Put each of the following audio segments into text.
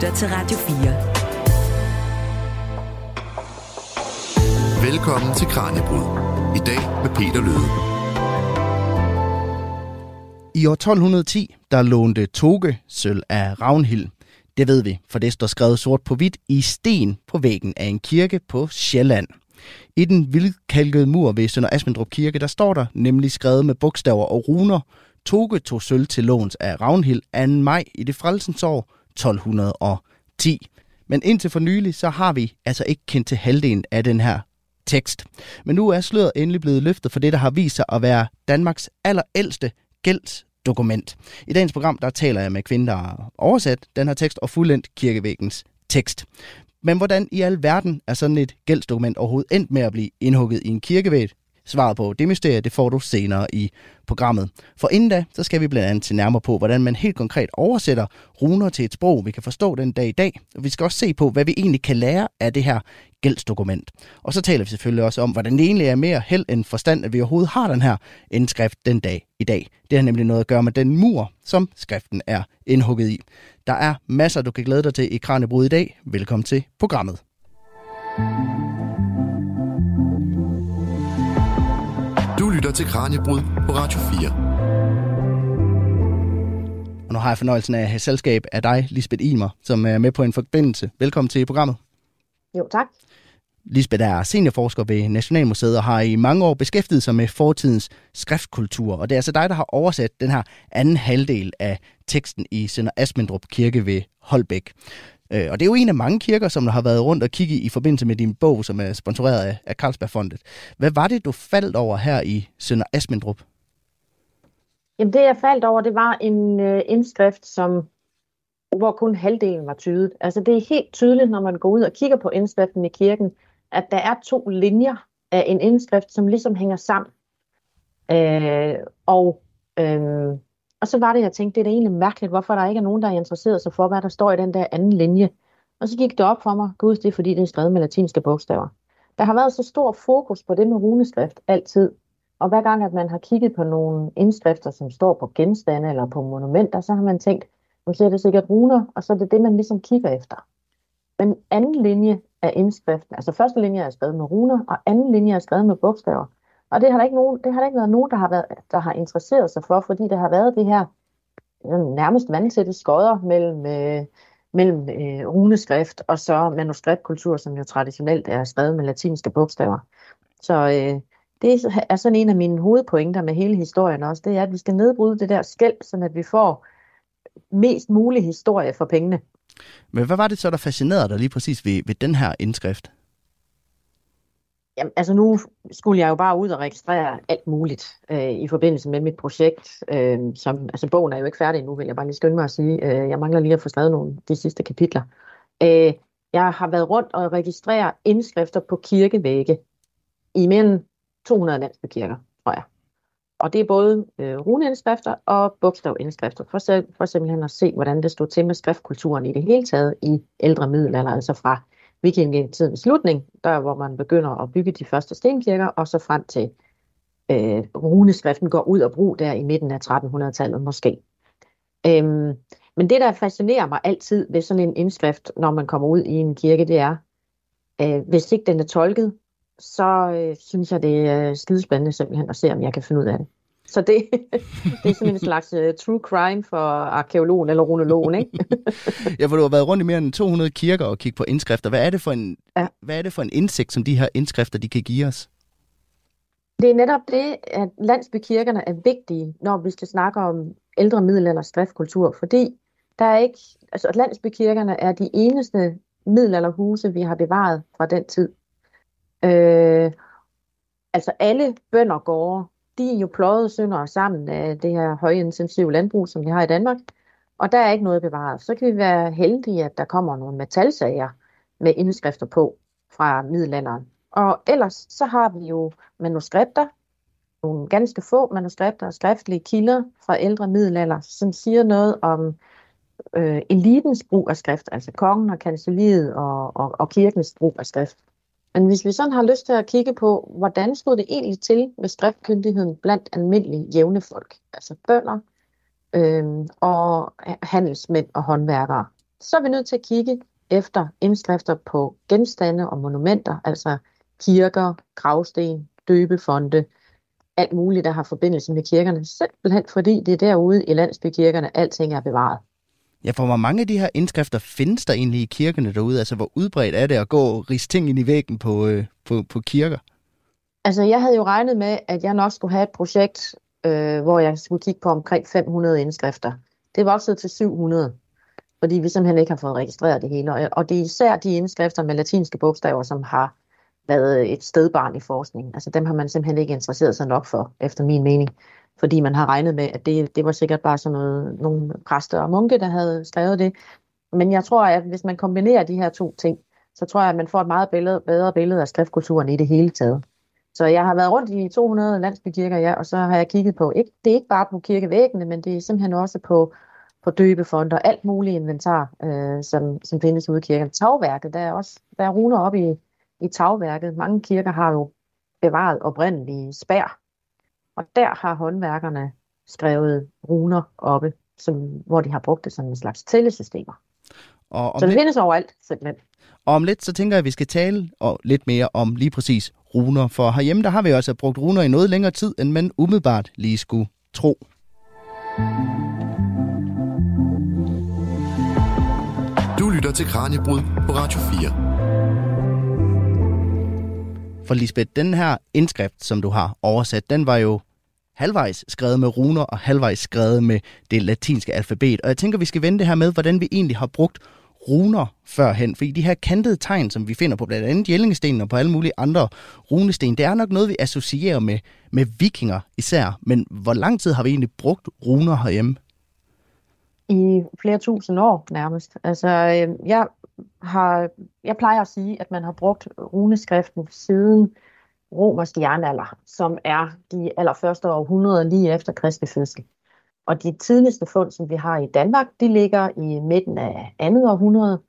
lytter til Radio 4. Velkommen til Kranjebrud. I dag med Peter Løde. I år 1210, der lånte Toge sølv af Ravnhild. Det ved vi, for det står skrevet sort på hvidt i sten på væggen af en kirke på Sjælland. I den vildkalkede mur ved Sønder Asmendrup Kirke, der står der nemlig skrevet med bogstaver og runer, Toge tog sølv til låns af Ravnhild 2. maj i det frelsens år 1210. Men indtil for nylig, så har vi altså ikke kendt til halvdelen af den her tekst. Men nu er sløret endelig blevet løftet for det, der har vist sig at være Danmarks allerældste gældsdokument. I dagens program, der taler jeg med kvinder, der har oversat den her tekst og fuldendt kirkevæggens tekst. Men hvordan i al verden er sådan et gældsdokument overhovedet endt med at blive indhugget i en kirkevæg? Svaret på det mysterie, det får du senere i programmet. For inden da, så skal vi blandt andet til nærmere på, hvordan man helt konkret oversætter runer til et sprog, vi kan forstå den dag i dag. Og vi skal også se på, hvad vi egentlig kan lære af det her gældsdokument. Og så taler vi selvfølgelig også om, hvordan det egentlig er mere held end forstand, at vi overhovedet har den her indskrift den dag i dag. Det har nemlig noget at gøre med den mur, som skriften er indhugget i. Der er masser, du kan glæde dig til i Kranjebrud i dag. Velkommen til programmet. Du lytter til Kranjebrud på Radio 4. Og nu har jeg fornøjelsen af at have selskab af dig, Lisbeth Imer, som er med på en forbindelse. Velkommen til programmet. Jo, tak. Lisbeth er seniorforsker ved Nationalmuseet og har i mange år beskæftiget sig med fortidens skriftkultur. Og det er altså dig, der har oversat den her anden halvdel af teksten i Sønder Asmendrup Kirke ved Holbæk. Øh, og det er jo en af mange kirker, som der har været rundt og kigge i forbindelse med din bog, som er sponsoreret af, af Carlsbergfondet. Hvad var det, du faldt over her i Sønder Asmendrup? Jamen det, jeg faldt over, det var en øh, indskrift, som hvor kun halvdelen var tydet. Altså det er helt tydeligt, når man går ud og kigger på indskriften i kirken, at der er to linjer af en indskrift, som ligesom hænger sammen. Øh, og, øh, og så var det, jeg tænkte, det er da egentlig mærkeligt, hvorfor der ikke er nogen, der er interesseret sig for, hvad der står i den der anden linje. Og så gik det op for mig, gud, det er fordi, det er skrevet med latinske bogstaver. Der har været så stor fokus på det med runeskrift altid. Og hver gang, at man har kigget på nogle indskrifter, som står på genstande eller på monumenter, så har man tænkt, nu ser det sikkert runer, og så er det det, man ligesom kigger efter. Men anden linje af indskriften, altså første linje er skrevet med runer, og anden linje er skrevet med bogstaver. Og det har der ikke, nogen, det har der ikke været nogen, der har, været, der har interesseret sig for, fordi der har været det her øh, nærmest vandsætte skodder mellem, øh, mellem øh, runeskrift og så manuskriptkultur, som jo traditionelt er skrevet med latinske bogstaver. Så øh, det er sådan en af mine hovedpointer med hele historien også, det er, at vi skal nedbryde det der skæld, så at vi får mest mulig historie for pengene. Men hvad var det så, der fascinerede dig lige præcis ved, ved den her indskrift? Jamen, altså nu skulle jeg jo bare ud og registrere alt muligt øh, i forbindelse med mit projekt. Øh, som, altså bogen er jo ikke færdig nu, vil jeg bare lige skynde mig at sige. Øh, jeg mangler lige at få skrevet nogle de sidste kapitler. Øh, jeg har været rundt og registrere indskrifter på kirkevægge i mere end 200 landsbykirker, tror jeg. Og det er både øh, runeindskrifter og bogstavindskrifter, for, for simpelthen at se, hvordan det stod til med skriftkulturen i det hele taget i ældre middelalder, altså fra vikingetidens slutning, der hvor man begynder at bygge de første stenkirker, og så frem til øh, runeskriften går ud og brug der i midten af 1300-tallet måske. Øhm, men det, der fascinerer mig altid ved sådan en indskrift, når man kommer ud i en kirke, det er, øh, hvis ikke den er tolket, så øh, synes jeg, det er øh, skidespændende simpelthen at se, om jeg kan finde ud af det. Så det, det er sådan en slags uh, true crime for arkeologen eller runologen, ikke? ja, for du har været rundt i mere end 200 kirker og kigget på indskrifter. Hvad er det for en, ja. hvad er det for en indsigt, som de her indskrifter de kan give os? Det er netop det, at landsbykirkerne er vigtige, når vi skal snakke om ældre middelalder skriftkultur, fordi der er ikke, altså landsbykirkerne er de eneste middelalderhuse, vi har bevaret fra den tid. Øh, altså alle bøndergårde, de er jo pløjet sønder sammen af det her højintensive landbrug, som vi har i Danmark. Og der er ikke noget bevaret. Så kan vi være heldige, at der kommer nogle metalsager med indskrifter på fra middelalderen. Og ellers så har vi jo manuskripter, nogle ganske få manuskripter og skriftlige kilder fra ældre middelalder, som siger noget om øh, elitens brug af skrift, altså kongen og kanceliet og, og, og kirkens brug af skrift. Men hvis vi sådan har lyst til at kigge på, hvordan stod det egentlig til med skriftkyndigheden blandt almindelige jævne folk, altså bønder øh, og handelsmænd og håndværkere, så er vi nødt til at kigge efter indskrifter på genstande og monumenter, altså kirker, gravsten, døbefonde, alt muligt, der har forbindelse med kirkerne, simpelthen fordi det er derude i landsbykirkerne, alting er bevaret. Ja, for hvor mange af de her indskrifter findes der egentlig i kirkerne derude? Altså, hvor udbredt er det at gå og riste ting ind i væggen på, øh, på, på kirker? Altså, jeg havde jo regnet med, at jeg nok skulle have et projekt, øh, hvor jeg skulle kigge på omkring 500 indskrifter. Det voksede til 700, fordi vi simpelthen ikke har fået registreret det hele. Og det er især de indskrifter med latinske bogstaver, som har været et stedbarn i forskningen. Altså dem har man simpelthen ikke interesseret sig nok for, efter min mening. Fordi man har regnet med, at det, det var sikkert bare sådan noget, nogle præster og munke, der havde skrevet det. Men jeg tror, at hvis man kombinerer de her to ting, så tror jeg, at man får et meget billede, bedre billede af skriftkulturen i det hele taget. Så jeg har været rundt i 200 landsbykirker, ja, og så har jeg kigget på, ikke, det er ikke bare på kirkevæggene, men det er simpelthen også på, på døbefonder, alt muligt inventar, øh, som, som findes ude i kirken. Tagværket, der er også der er runer op i, i tagværket. Mange kirker har jo bevaret oprindelige spær, og der har håndværkerne skrevet runer oppe, som, hvor de har brugt det som en slags tællesystemer. Og så det lidt, findes overalt, simpelthen. Og om lidt, så tænker jeg, at vi skal tale og lidt mere om lige præcis runer. For herhjemme, der har vi også brugt runer i noget længere tid, end man umiddelbart lige skulle tro. Du lytter til Kranjebrud på Radio 4. For Lisbeth, den her indskrift, som du har oversat, den var jo halvvejs skrevet med runer og halvvejs skrevet med det latinske alfabet. Og jeg tænker, vi skal vende det her med, hvordan vi egentlig har brugt runer førhen. Fordi de her kantede tegn, som vi finder på blandt andet Jellingestenen og på alle mulige andre runesten, det er nok noget, vi associerer med, med vikinger især. Men hvor lang tid har vi egentlig brugt runer herhjemme? I flere tusind år nærmest. Altså, øhm, jeg har, jeg plejer at sige, at man har brugt runeskriften siden romersk jernalder, som er de allerførste århundreder lige efter Kristi fødsel. Og de tidligste fund, som vi har i Danmark, de ligger i midten af andet århundrede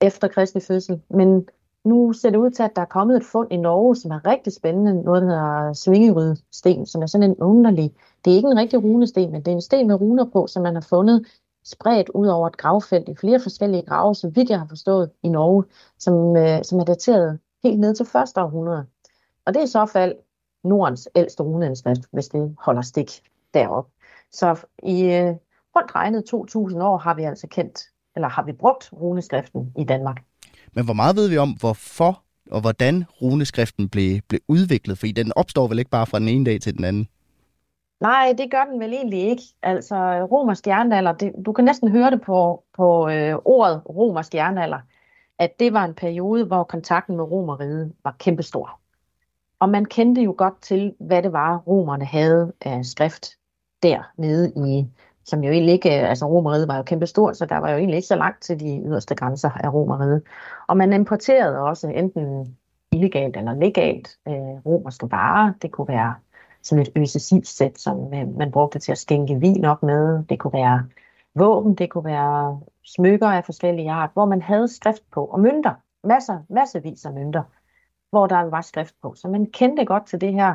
efter Kristi fødsel. Men nu ser det ud til, at der er kommet et fund i Norge, som er rigtig spændende. Noget, der hedder Svingerydsten, som er sådan en underlig... Det er ikke en rigtig runesten, men det er en sten med runer på, som man har fundet spredt ud over et gravfelt i flere forskellige grave, så vidt jeg har forstået, i Norge, som, øh, som er dateret helt ned til første århundrede. Og det er i så fald Nordens ældste runeindskrift, hvis det holder stik derop. Så i øh, rundt regnet 2000 år har vi altså kendt, eller har vi brugt runeskriften i Danmark. Men hvor meget ved vi om, hvorfor og hvordan runeskriften blev, blev udviklet? For den opstår vel ikke bare fra den ene dag til den anden? Nej, det gør den vel egentlig ikke. Altså, romersk jernalder, det, du kan næsten høre det på, på øh, ordet romersk jernalder, at det var en periode, hvor kontakten med romeriet var kæmpestor. Og man kendte jo godt til, hvad det var, romerne havde af skrift dernede i, som jo egentlig ikke, øh, altså romeriet var jo kæmpestort, så der var jo egentlig ikke så langt til de yderste grænser af romeriet. Og man importerede også enten illegalt eller legalt øh, romerske varer. Det kunne være sådan et øsesivsæt, som øh, man brugte til at skænke vin op med. Det kunne være våben, det kunne være smykker af forskellige art, hvor man havde skrift på, og mønter, masser, masservis af mønter, hvor der var skrift på. Så man kendte godt til det her,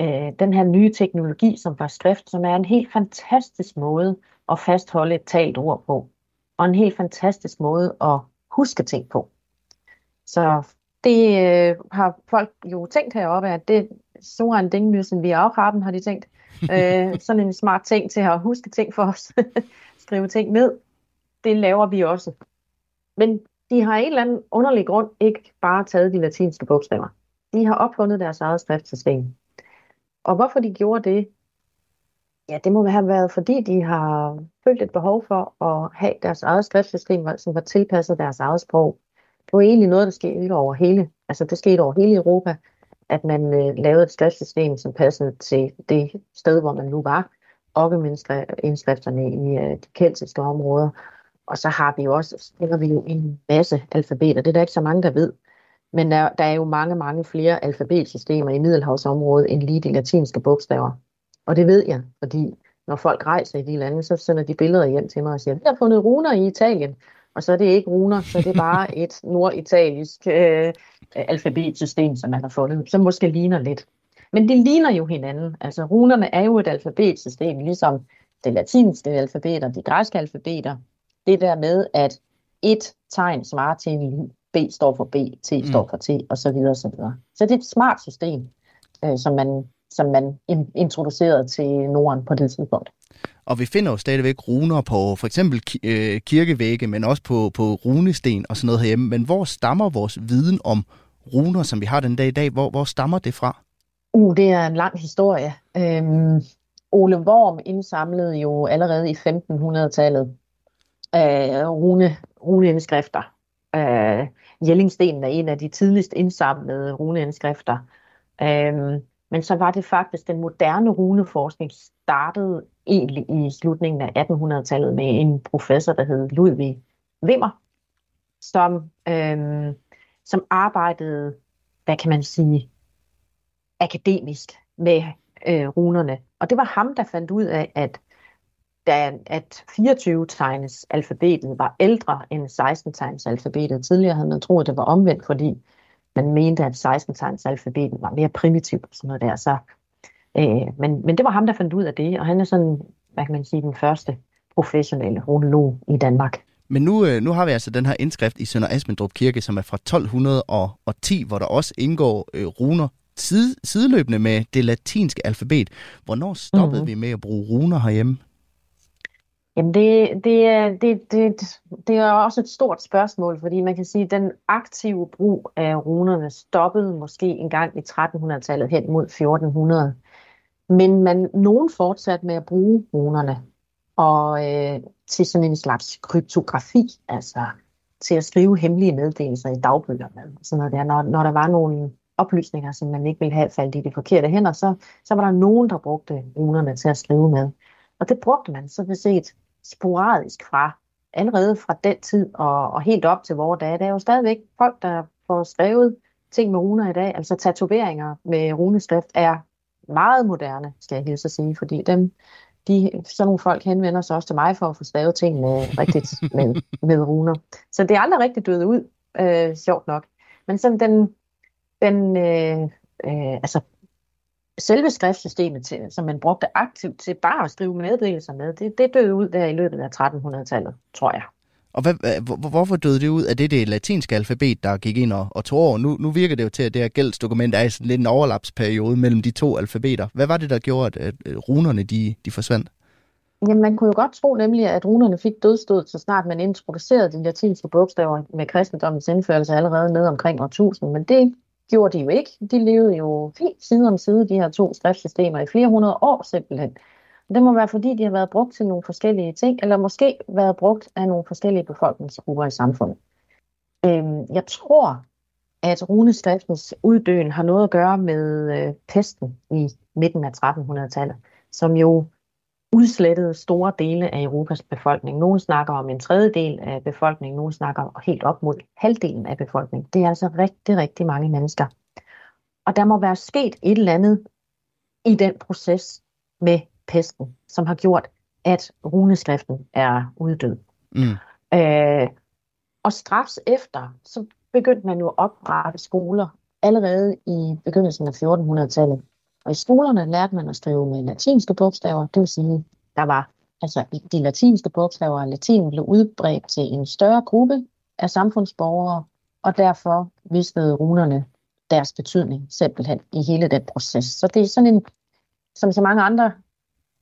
øh, den her nye teknologi, som var skrift, som er en helt fantastisk måde at fastholde et talt ord på, og en helt fantastisk måde at huske ting på. Så det øh, har folk jo tænkt heroppe, at det, så en dingmysen, vi også har dem, har de tænkt. Øh, sådan en smart ting til at huske ting for os. Skrive ting ned. Det laver vi også. Men de har en eller anden underlig grund ikke bare taget de latinske bogstaver. De har opfundet deres eget skriftsystem. Og hvorfor de gjorde det, ja, det må have været, fordi de har følt et behov for at have deres eget skriftsystem, som var tilpasset deres eget sprog. Det var egentlig noget, der skete over hele, altså det skete over hele Europa at man øh, lavede et skriftsystem, som passede til det sted, hvor man nu var, indskrifterne i øh, de keltiske områder. Og så har vi jo også, finder vi jo en masse alfabeter. Det er der ikke så mange, der ved. Men der, der er jo mange, mange flere alfabetsystemer i Middelhavsområdet end lige de latinske bogstaver. Og det ved jeg, fordi når folk rejser i de lande, så sender de billeder hjem til mig og siger, vi har fundet runer i Italien. Og så er det ikke runer, så det er bare et norditalisk øh, alfabetsystem, som man har fundet, som måske ligner lidt. Men det ligner jo hinanden. Altså runerne er jo et alfabetsystem, ligesom det latinske alfabet og de græske alfabeter. det der med, at et tegn svarer til en B står for B, T mm. står for T, og så videre, og så videre. Så det er et smart system, øh, som man, som man introducerede til Norden på det tidspunkt. Og vi finder jo stadigvæk runer på for eksempel øh, kirkevægge, men også på, på runesten og sådan noget herhjemme. Men hvor stammer vores viden om runer, som vi har den dag i dag, hvor, hvor stammer det fra? Uh, det er en lang historie. Øhm, Ole Worm indsamlede jo allerede i 1500-tallet øh, rune, runeindskrifter. Øh, Jellingstenen er en af de tidligst indsamlede runeindskrifter. Øh, men så var det faktisk, den moderne runeforskning startede egentlig i slutningen af 1800-tallet med en professor, der hed Ludvig Wimmer, som, øh, som arbejdede, hvad kan man sige, akademisk med øh, runerne. Og det var ham, der fandt ud af, at da, at 24-tegnes alfabetet var ældre end 16-tegnes alfabetet. Tidligere havde man troet, at det var omvendt, fordi man mente, at 16-tegnes alfabetet var mere primitivt og sådan noget der. Så, øh, men, men det var ham, der fandt ud af det, og han er sådan, hvad kan man sige, den første professionelle runolog i Danmark. Men nu, øh, nu har vi altså den her indskrift i Sønder Asmendrup Kirke, som er fra 1210, hvor der også indgår øh, runer side, sideløbende med det latinske alfabet. Hvornår stoppede mm. vi med at bruge runer herhjemme? Jamen det, det, er, det, det, det er også et stort spørgsmål, fordi man kan sige, at den aktive brug af runerne stoppede måske engang i 1300-tallet hen mod 1400. Men man, nogen fortsatte med at bruge runerne og øh, til sådan en slags kryptografi, altså til at skrive hemmelige meddelelser i dagbøger med. Sådan noget der. Når, når der var nogle oplysninger, som man ikke ville have faldt i de forkerte hænder, så, så var der nogen, der brugte runerne til at skrive med. Og det brugte man så set sporadisk fra allerede fra den tid og, og helt op til vores dage. Der er jo stadigvæk folk, der får skrevet ting med runer i dag. Altså tatoveringer med runeskrift er meget moderne, skal jeg hilse at sige, fordi dem, de, sådan nogle folk henvender sig også til mig for at få skrevet ting med, rigtigt med, med runer. Så det er aldrig rigtig døde ud, øh, sjovt nok. Men sådan den, den øh, øh, altså selve skriftsystemet, til, som man brugte aktivt til bare at skrive meddelelser med, det, det døde ud der i løbet af 1300-tallet, tror jeg. Og hvad, hvor, hvorfor døde det ud? Er det det latinske alfabet, der gik ind og, og tog over? Nu, nu virker det jo til, at det her gældsdokument er i sådan lidt en overlapsperiode mellem de to alfabeter. Hvad var det, der gjorde, at, at runerne de, de forsvandt? Jamen, man kunne jo godt tro nemlig, at runerne fik dødstød, så snart man introducerede de latinske bogstaver med kristendommens indførelse allerede ned omkring år 1000, men det gjorde de jo ikke. De levede jo fint side om side, de her to skriftsystemer, i flere hundrede år simpelthen. Det må være, fordi de har været brugt til nogle forskellige ting, eller måske været brugt af nogle forskellige befolkningsgrupper i samfundet. Øhm, jeg tror, at runeskriftens uddøen har noget at gøre med øh, pesten i midten af 1300-tallet, som jo udslettede store dele af Europas befolkning. Nogle snakker om en tredjedel af befolkningen, nogle snakker helt op mod halvdelen af befolkningen. Det er altså rigtig, rigtig mange mennesker. Og der må være sket et eller andet i den proces med pesten, som har gjort, at runeskriften er uddød. Mm. Øh, og straks efter, så begyndte man jo at oprette skoler allerede i begyndelsen af 1400-tallet. Og i skolerne lærte man at skrive med latinske bogstaver, det vil sige, der var altså de latinske bogstaver, latin blev udbredt til en større gruppe af samfundsborgere, og derfor vidste runerne deres betydning simpelthen i hele den proces. Så det er sådan en, som så mange andre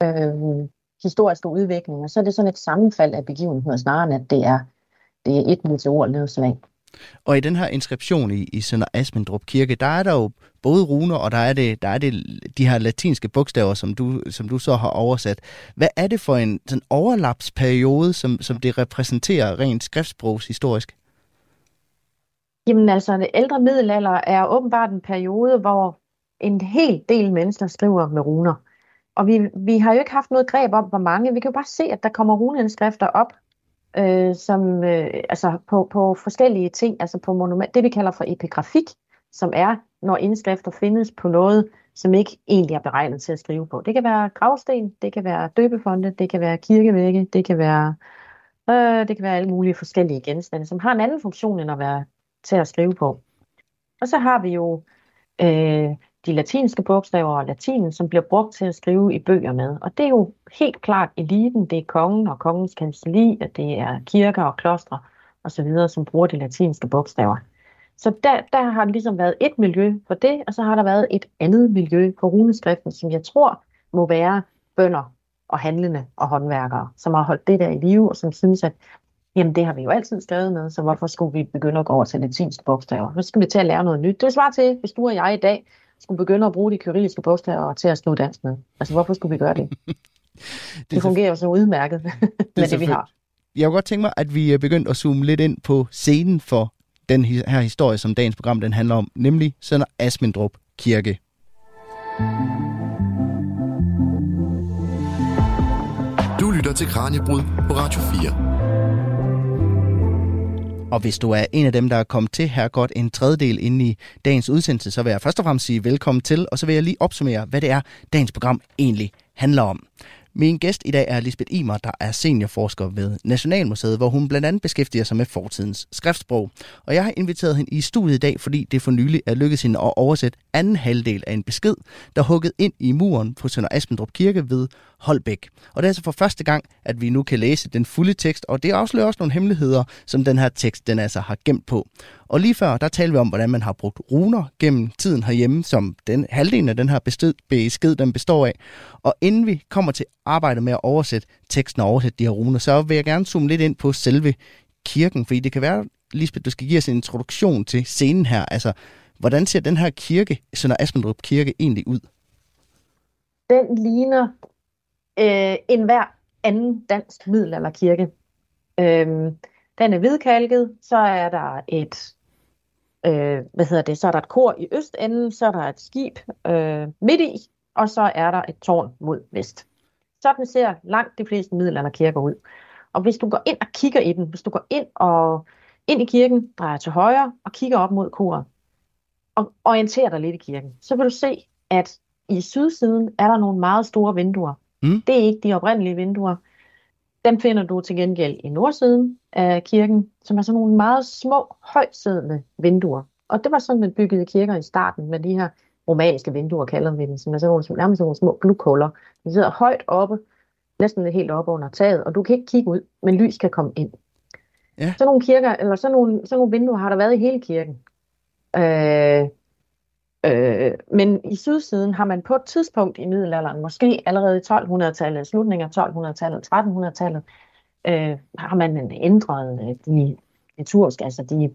øh, historiske udviklinger, så er det sådan et sammenfald af begivenheder, snarere end at det er, det er et meteor nedslag. Og i den her inskription i, i Sønder Asmendrup Kirke, der er der jo både runer, og der er det, der er det de her latinske bogstaver, som du, som du så har oversat. Hvad er det for en sådan overlapsperiode, som, som det repræsenterer rent skriftsprogshistorisk? Jamen altså, det ældre middelalder er åbenbart en periode, hvor en hel del mennesker skriver med runer. Og vi, vi har jo ikke haft noget greb om, hvor mange. Vi kan jo bare se, at der kommer runeindskrifter op øh, som, øh, altså på, på forskellige ting, altså på monument, det vi kalder for epigrafik, som er, når indskrifter findes på noget, som ikke egentlig er beregnet til at skrive på. Det kan være gravsten, det kan være døbefonde, det kan være kirkevægge, det kan være, øh, det kan være alle mulige forskellige genstande, som har en anden funktion end at være til at skrive på. Og så har vi jo øh, de latinske bogstaver og latinen, som bliver brugt til at skrive i bøger med. Og det er jo helt klart eliten, det er kongen og kongens kanseli, og det er kirker og klostre osv., som bruger de latinske bogstaver. Så der, der har det ligesom været et miljø for det, og så har der været et andet miljø for runeskriften, som jeg tror må være bønder og handlende og håndværkere, som har holdt det der i live, og som synes, at jamen, det har vi jo altid skrevet med, så hvorfor skulle vi begynde at gå over til latinske bogstaver? Nu skal vi til at lære noget nyt. Det svarer til, hvis du og jeg i dag skulle begynde at bruge de kyrilliske bogstaver til at skrive dansk med. Altså, hvorfor skulle vi gøre det? det, det fungerer jo så udmærket det med det, vi har. Jeg kunne godt tænke mig, at vi er begyndt at zoome lidt ind på scenen for den her historie, som dagens program den handler om, nemlig Sønder Asmendrup Kirke. Du lytter til Kranjebrud på Radio 4. Og hvis du er en af dem, der er kommet til her godt en tredjedel inde i dagens udsendelse, så vil jeg først og fremmest sige velkommen til, og så vil jeg lige opsummere, hvad det er, dagens program egentlig handler om. Min gæst i dag er Lisbeth Imer, der er seniorforsker ved Nationalmuseet, hvor hun blandt andet beskæftiger sig med fortidens skriftsprog. Og jeg har inviteret hende i studiet i dag, fordi det for nylig er lykkedes hende at oversætte anden halvdel af en besked, der hugget ind i muren på Sønder Aspendrup Kirke ved Holbæk. Og det er altså for første gang, at vi nu kan læse den fulde tekst, og det afslører også nogle hemmeligheder, som den her tekst den altså har gemt på. Og lige før, der talte vi om, hvordan man har brugt runer gennem tiden herhjemme, som den halvdelen af den her besked, besked den består af. Og inden vi kommer til arbejdet med at oversætte teksten og oversætte de her runer, så vil jeg gerne zoome lidt ind på selve kirken, fordi det kan være, Lisbeth, du skal give os en introduktion til scenen her. Altså, hvordan ser den her kirke, Sønder Asmendrup Kirke, egentlig ud? Den ligner øh, en hver anden dansk middelalderkirke. Øhm, den er hvidkalket, så er der et øh, hvad hedder det, så er der et kor i østenden, så er der et skib øh, midt i, og så er der et tårn mod vest. Sådan ser langt de fleste middelalderkirker ud. Og hvis du går ind og kigger i den, hvis du går ind og ind i kirken, drejer til højre og kigger op mod koret, og orienterer dig lidt i kirken, så vil du se, at i sydsiden er der nogle meget store vinduer. Mm. Det er ikke de oprindelige vinduer. Dem finder du til gengæld i nordsiden af kirken, som er sådan nogle meget små, højtsiddende vinduer. Og det var sådan, man byggede kirker i starten med de her romanske vinduer, kalder vi dem, som er sådan nogle, nærmest sådan nogle små glukhuller. De sidder højt oppe, næsten helt oppe under taget, og du kan ikke kigge ud, men lys kan komme ind. Ja. Sådan nogle kirker, eller sådan nogle, sådan nogle vinduer har der været i hele kirken. Øh, Øh, men i sydsiden har man på et tidspunkt i middelalderen, måske allerede i 1200-tallet, slutningen af 1200-tallet, 1300-tallet, øh, har man ændret øh, de liturgiske, altså de,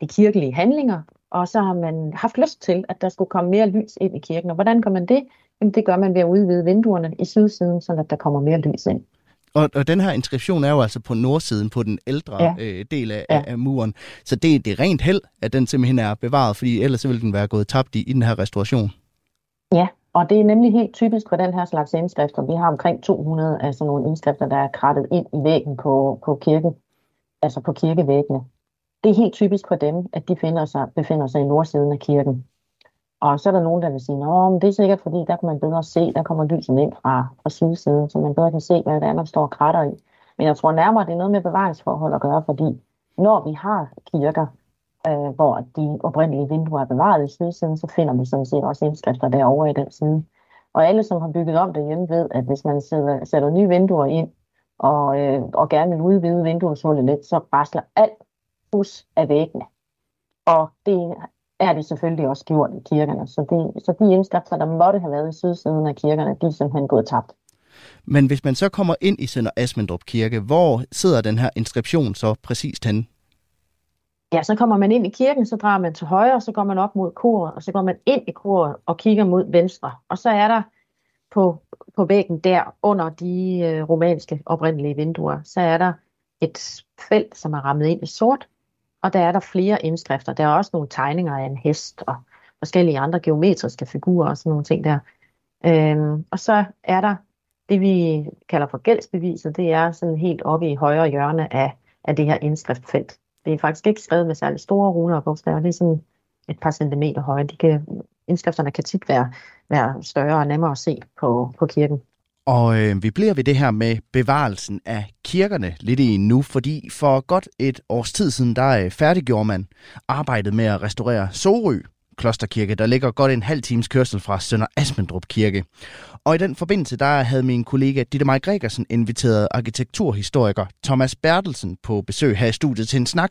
de kirkelige handlinger, og så har man haft lyst til, at der skulle komme mere lys ind i kirken. Og hvordan gør man det? Jamen, det gør man ved at udvide vinduerne i sydsiden, så der kommer mere lys ind. Og, og den her inskription er jo altså på nordsiden, på den ældre ja. øh, del af, ja. af muren. Så det, det er rent held, at den simpelthen er bevaret, fordi ellers ville den være gået tabt i, i den her restauration. Ja, og det er nemlig helt typisk for den her slags indskrifter. Vi har omkring 200 af sådan nogle indskrifter, der er krattet ind i væggen på, på kirken, altså på kirkevæggene. Det er helt typisk for dem, at de finder sig, befinder sig i nordsiden af kirken. Og så er der nogen, der vil sige, at det er sikkert fordi, der kan man bedre se, der kommer lyset ind fra, fra sidesiden, så man bedre kan se, hvad det er, der står kratter i. Men jeg tror nærmere, det er noget med bevaringsforhold at gøre, fordi når vi har kirker, øh, hvor de oprindelige vinduer er bevaret i sydsiden, så finder vi sådan set også indskrifter derovre i den side. Og alle, som har bygget om derhjemme, ved, at hvis man sætter, sætter nye vinduer ind, og, øh, og gerne vil udvide vindueshullet lidt, så rasler alt hus af væggene. Og det er det selvfølgelig også gjort i kirkerne. Så de, så de indskrifter, der måtte have været i sydsiden af kirkerne, de er simpelthen gået tabt. Men hvis man så kommer ind i Sønder Asmendrup Kirke, hvor sidder den her inskription så præcist henne? Ja, så kommer man ind i kirken, så drejer man til højre, så går man op mod koret, og så går man ind i koret og kigger mod venstre. Og så er der på, på væggen der, under de øh, romanske oprindelige vinduer, så er der et felt, som er rammet ind i sort, og der er der flere indskrifter. Der er også nogle tegninger af en hest og forskellige andre geometriske figurer og sådan nogle ting der. Øhm, og så er der det, vi kalder for gældsbeviset. Det er sådan helt oppe i højre hjørne af, af det her indskriftfelt. Det er faktisk ikke skrevet med særlig store runer og bogstaver. Det er sådan et par centimeter høje. De kan, indskrifterne kan tit være, være større og nemmere at se på, på kirken. Og øh, vi bliver ved det her med bevarelsen af kirkerne lidt i nu, fordi for godt et års tid siden, der øh, færdiggjorde man arbejdet med at restaurere Sorø. Klosterkirke, der ligger godt en halv times kørsel fra Sønder Asmendrup Kirke. Og i den forbindelse, der havde min kollega Ditte Maj Gregersen inviteret arkitekturhistoriker Thomas Bertelsen på besøg her i studiet til en snak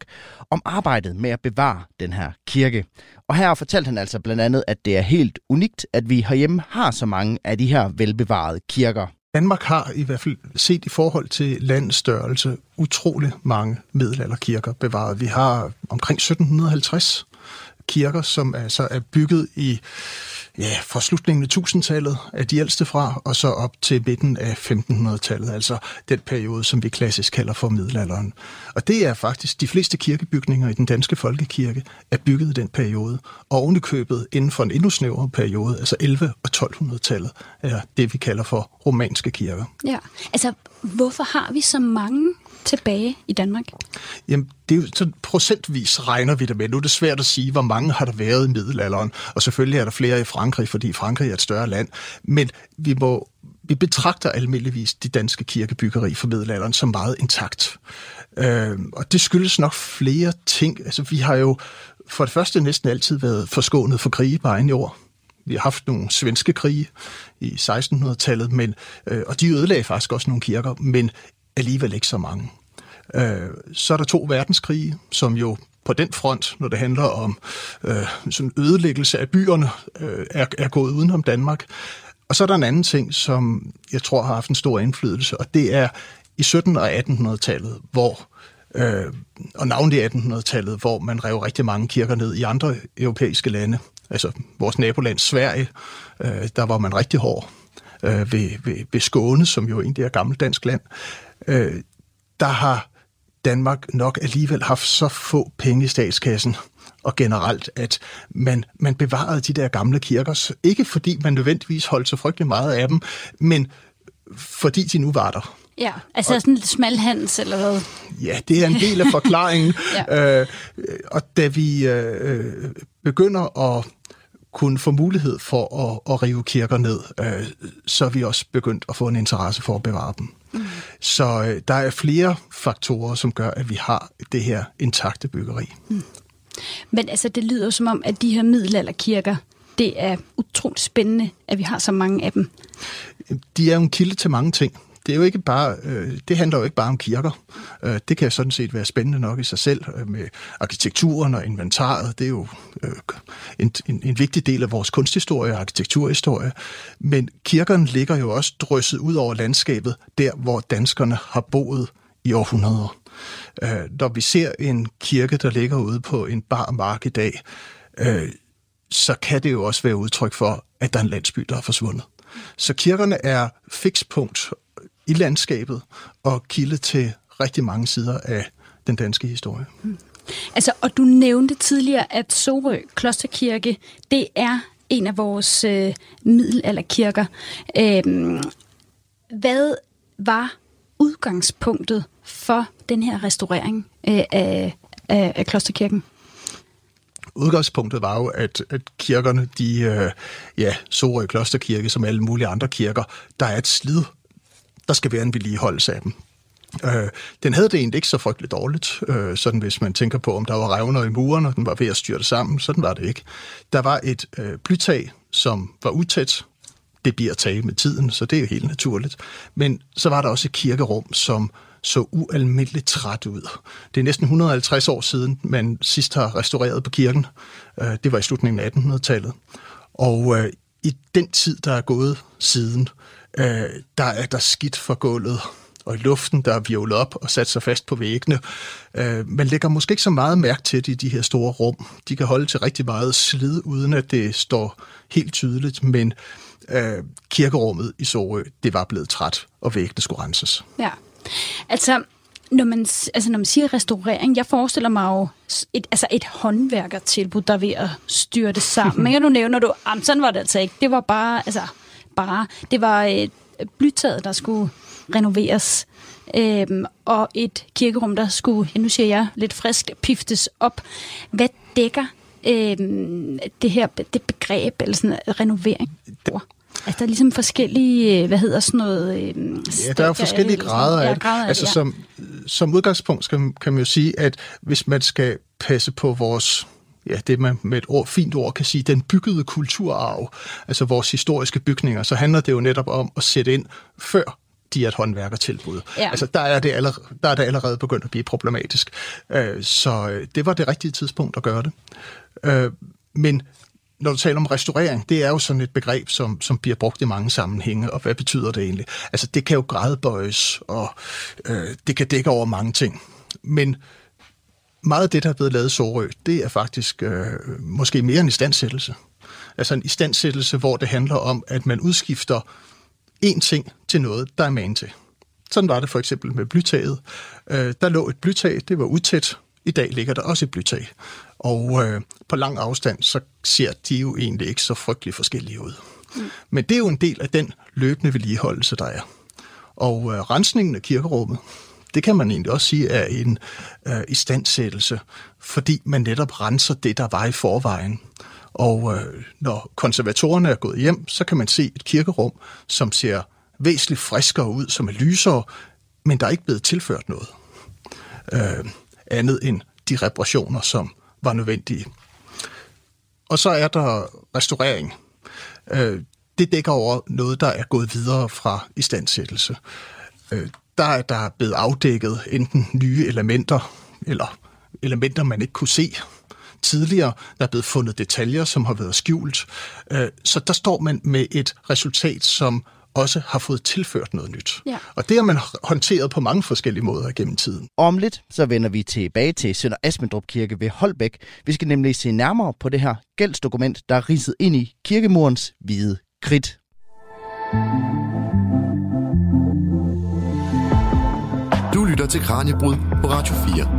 om arbejdet med at bevare den her kirke. Og her fortalte han altså blandt andet, at det er helt unikt, at vi herhjemme har så mange af de her velbevarede kirker. Danmark har i hvert fald set i forhold til landets størrelse utrolig mange middelalderkirker bevaret. Vi har omkring 1750 kirker, som altså er bygget i ja, fra slutningen af 1000-tallet er de ældste fra, og så op til midten af 1500-tallet, altså den periode, som vi klassisk kalder for middelalderen. Og det er faktisk, de fleste kirkebygninger i den danske folkekirke er bygget i den periode, og ovenikøbet inden for en endnu snævrere periode, altså 11- og 1200-tallet, er det, vi kalder for romanske kirker. Ja, altså hvorfor har vi så mange tilbage i Danmark? Jamen, det er jo sådan procentvis regner vi det med. Nu er det svært at sige, hvor mange har der været i middelalderen, og selvfølgelig er der flere i Frankrig, fordi Frankrig er et større land. Men vi må vi betragter almindeligvis de danske kirkebyggeri fra middelalderen som meget intakt. Øh, og det skyldes nok flere ting. Altså, vi har jo for det første næsten altid været forskånet for krige på egen jord. Vi har haft nogle svenske krige i 1600-tallet, men, øh, og de ødelagde faktisk også nogle kirker, men alligevel ikke så mange. Øh, så er der to verdenskrige, som jo på den front, når det handler om øh, sådan ødelæggelse af byerne, øh, er, er gået udenom Danmark. Og så er der en anden ting, som jeg tror har haft en stor indflydelse, og det er i 1700- og 1800-tallet, hvor øh, og navnlig 1800-tallet, hvor man rev rigtig mange kirker ned i andre europæiske lande. Altså vores naboland Sverige, øh, der var man rigtig hård øh, ved, ved, ved Skåne, som jo egentlig er gammelt dansk land øh, der har Danmark nok alligevel haft så få penge i statskassen, og generelt, at man, man bevarede de der gamle kirker, ikke fordi man nødvendigvis holdt så frygtelig meget af dem, men fordi de nu var der. Ja, altså og, sådan lidt smalhands, eller hvad? Ja, det er en del af forklaringen. ja. øh, og da vi øh, begynder at kunne få mulighed for at, at rive kirker ned, øh, så er vi også begyndt at få en interesse for at bevare dem. Mm. Så øh, der er flere faktorer, som gør, at vi har det her intakte byggeri. Mm. Men altså, det lyder som om, at de her middelalderkirker, det er utroligt spændende, at vi har så mange af dem. De er jo en kilde til mange ting det er jo ikke bare, øh, det handler jo ikke bare om kirker. Øh, det kan sådan set være spændende nok i sig selv øh, med arkitekturen og inventaret. Det er jo øh, en, en, en vigtig del af vores kunsthistorie og arkitekturhistorie. Men kirkerne ligger jo også drysset ud over landskabet, der hvor danskerne har boet i århundreder. Øh, når vi ser en kirke, der ligger ude på en bar mark i dag, øh, så kan det jo også være udtryk for, at der er en landsby, der er forsvundet. Så kirkerne er fikspunkt i landskabet og kilde til rigtig mange sider af den danske historie. Mm. Altså, og du nævnte tidligere, at Sorø Klosterkirke, det er en af vores øh, middelalderkirker. Øhm, hvad var udgangspunktet for den her restaurering øh, af, af, af Klosterkirken? Udgangspunktet var jo, at, at kirkerne, de, øh, ja, Sorø Klosterkirke, som alle mulige andre kirker, der er et slid der skal være en vedligeholdelse af dem. Øh, den havde det egentlig ikke så frygteligt dårligt, øh, sådan hvis man tænker på, om der var revner i muren, og den var ved at styrte sammen. Sådan var det ikke. Der var et øh, blytag, som var utæt. Det bliver taget med tiden, så det er jo helt naturligt. Men så var der også et kirkerum, som så ualmindeligt træt ud. Det er næsten 150 år siden, man sidst har restaureret på kirken. Øh, det var i slutningen af 1800-tallet. Og øh, i den tid, der er gået siden, øh, der er der skidt for gulvet, og luften, der er violet op og sat sig fast på væggene. Øh, man lægger måske ikke så meget mærke til det i de her store rum. De kan holde til rigtig meget slid, uden at det står helt tydeligt, men øh, kirkerummet i Sorø, det var blevet træt, og væggene skulle renses. Ja, altså når man, altså når man siger restaurering, jeg forestiller mig jo et, altså et håndværkertilbud, der er ved at styre det sammen. Men nu nævner du, sådan var det altså ikke. Det var bare, altså bare. Det var et blytaget, der skulle renoveres, øhm, og et kirkerum, der skulle, ja, nu siger jeg lidt frisk, piftes op. Hvad dækker øhm, det her det begreb, eller sådan renovering? Altså, der er ligesom forskellige, øh, hvad hedder sådan noget... Øhm, ja, der er jo forskellige grader af det. Ja, altså, ja. som, som udgangspunkt skal, kan man jo sige, at hvis man skal passe på vores ja, det man med et ord, fint ord kan sige, den byggede kulturarv, altså vores historiske bygninger, så handler det jo netop om at sætte ind før de er et håndværkertilbud. Ja. Altså, der er, det allerede, der er det allerede begyndt at blive problematisk. Øh, så øh, det var det rigtige tidspunkt at gøre det. Øh, men når du taler om restaurering, det er jo sådan et begreb, som, som bliver brugt i mange sammenhænge, og hvad betyder det egentlig? Altså, det kan jo gradbøjes, og øh, det kan dække over mange ting. Men meget af det, der er blevet lavet i Sorø, det er faktisk øh, måske mere en istandsættelse. Altså en istandsættelse, hvor det handler om, at man udskifter én ting til noget, der er man til. Sådan var det for eksempel med blytaget. Øh, der lå et blytag, det var utæt. I dag ligger der også et blytag. Og øh, på lang afstand, så ser de jo egentlig ikke så frygtelig forskellige ud. Mm. Men det er jo en del af den løbende vedligeholdelse, der er. Og øh, rensningen af kirkerummet, det kan man egentlig også sige er en øh, istandsættelse, fordi man netop renser det, der var i forvejen. Og øh, når konservatorerne er gået hjem, så kan man se et kirkerum, som ser væsentligt friskere ud, som er lysere, men der er ikke blevet tilført noget. Øh, andet end de reparationer, som var nødvendige. Og så er der restaurering. Øh, det dækker over noget, der er gået videre fra istandsættelse. Øh, der er der blevet afdækket enten nye elementer, eller elementer, man ikke kunne se tidligere. Der er blevet fundet detaljer, som har været skjult. Øh, så der står man med et resultat, som også har fået tilført noget nyt. Ja. Og det har man håndteret på mange forskellige måder gennem tiden. Om lidt, så vender vi tilbage til Sønder Asmendrup Kirke ved Holbæk. Vi skal nemlig se nærmere på det her gældsdokument, der er ridset ind i kirkemurens hvide kridt. Du lytter til Kranjebrud på Radio 4.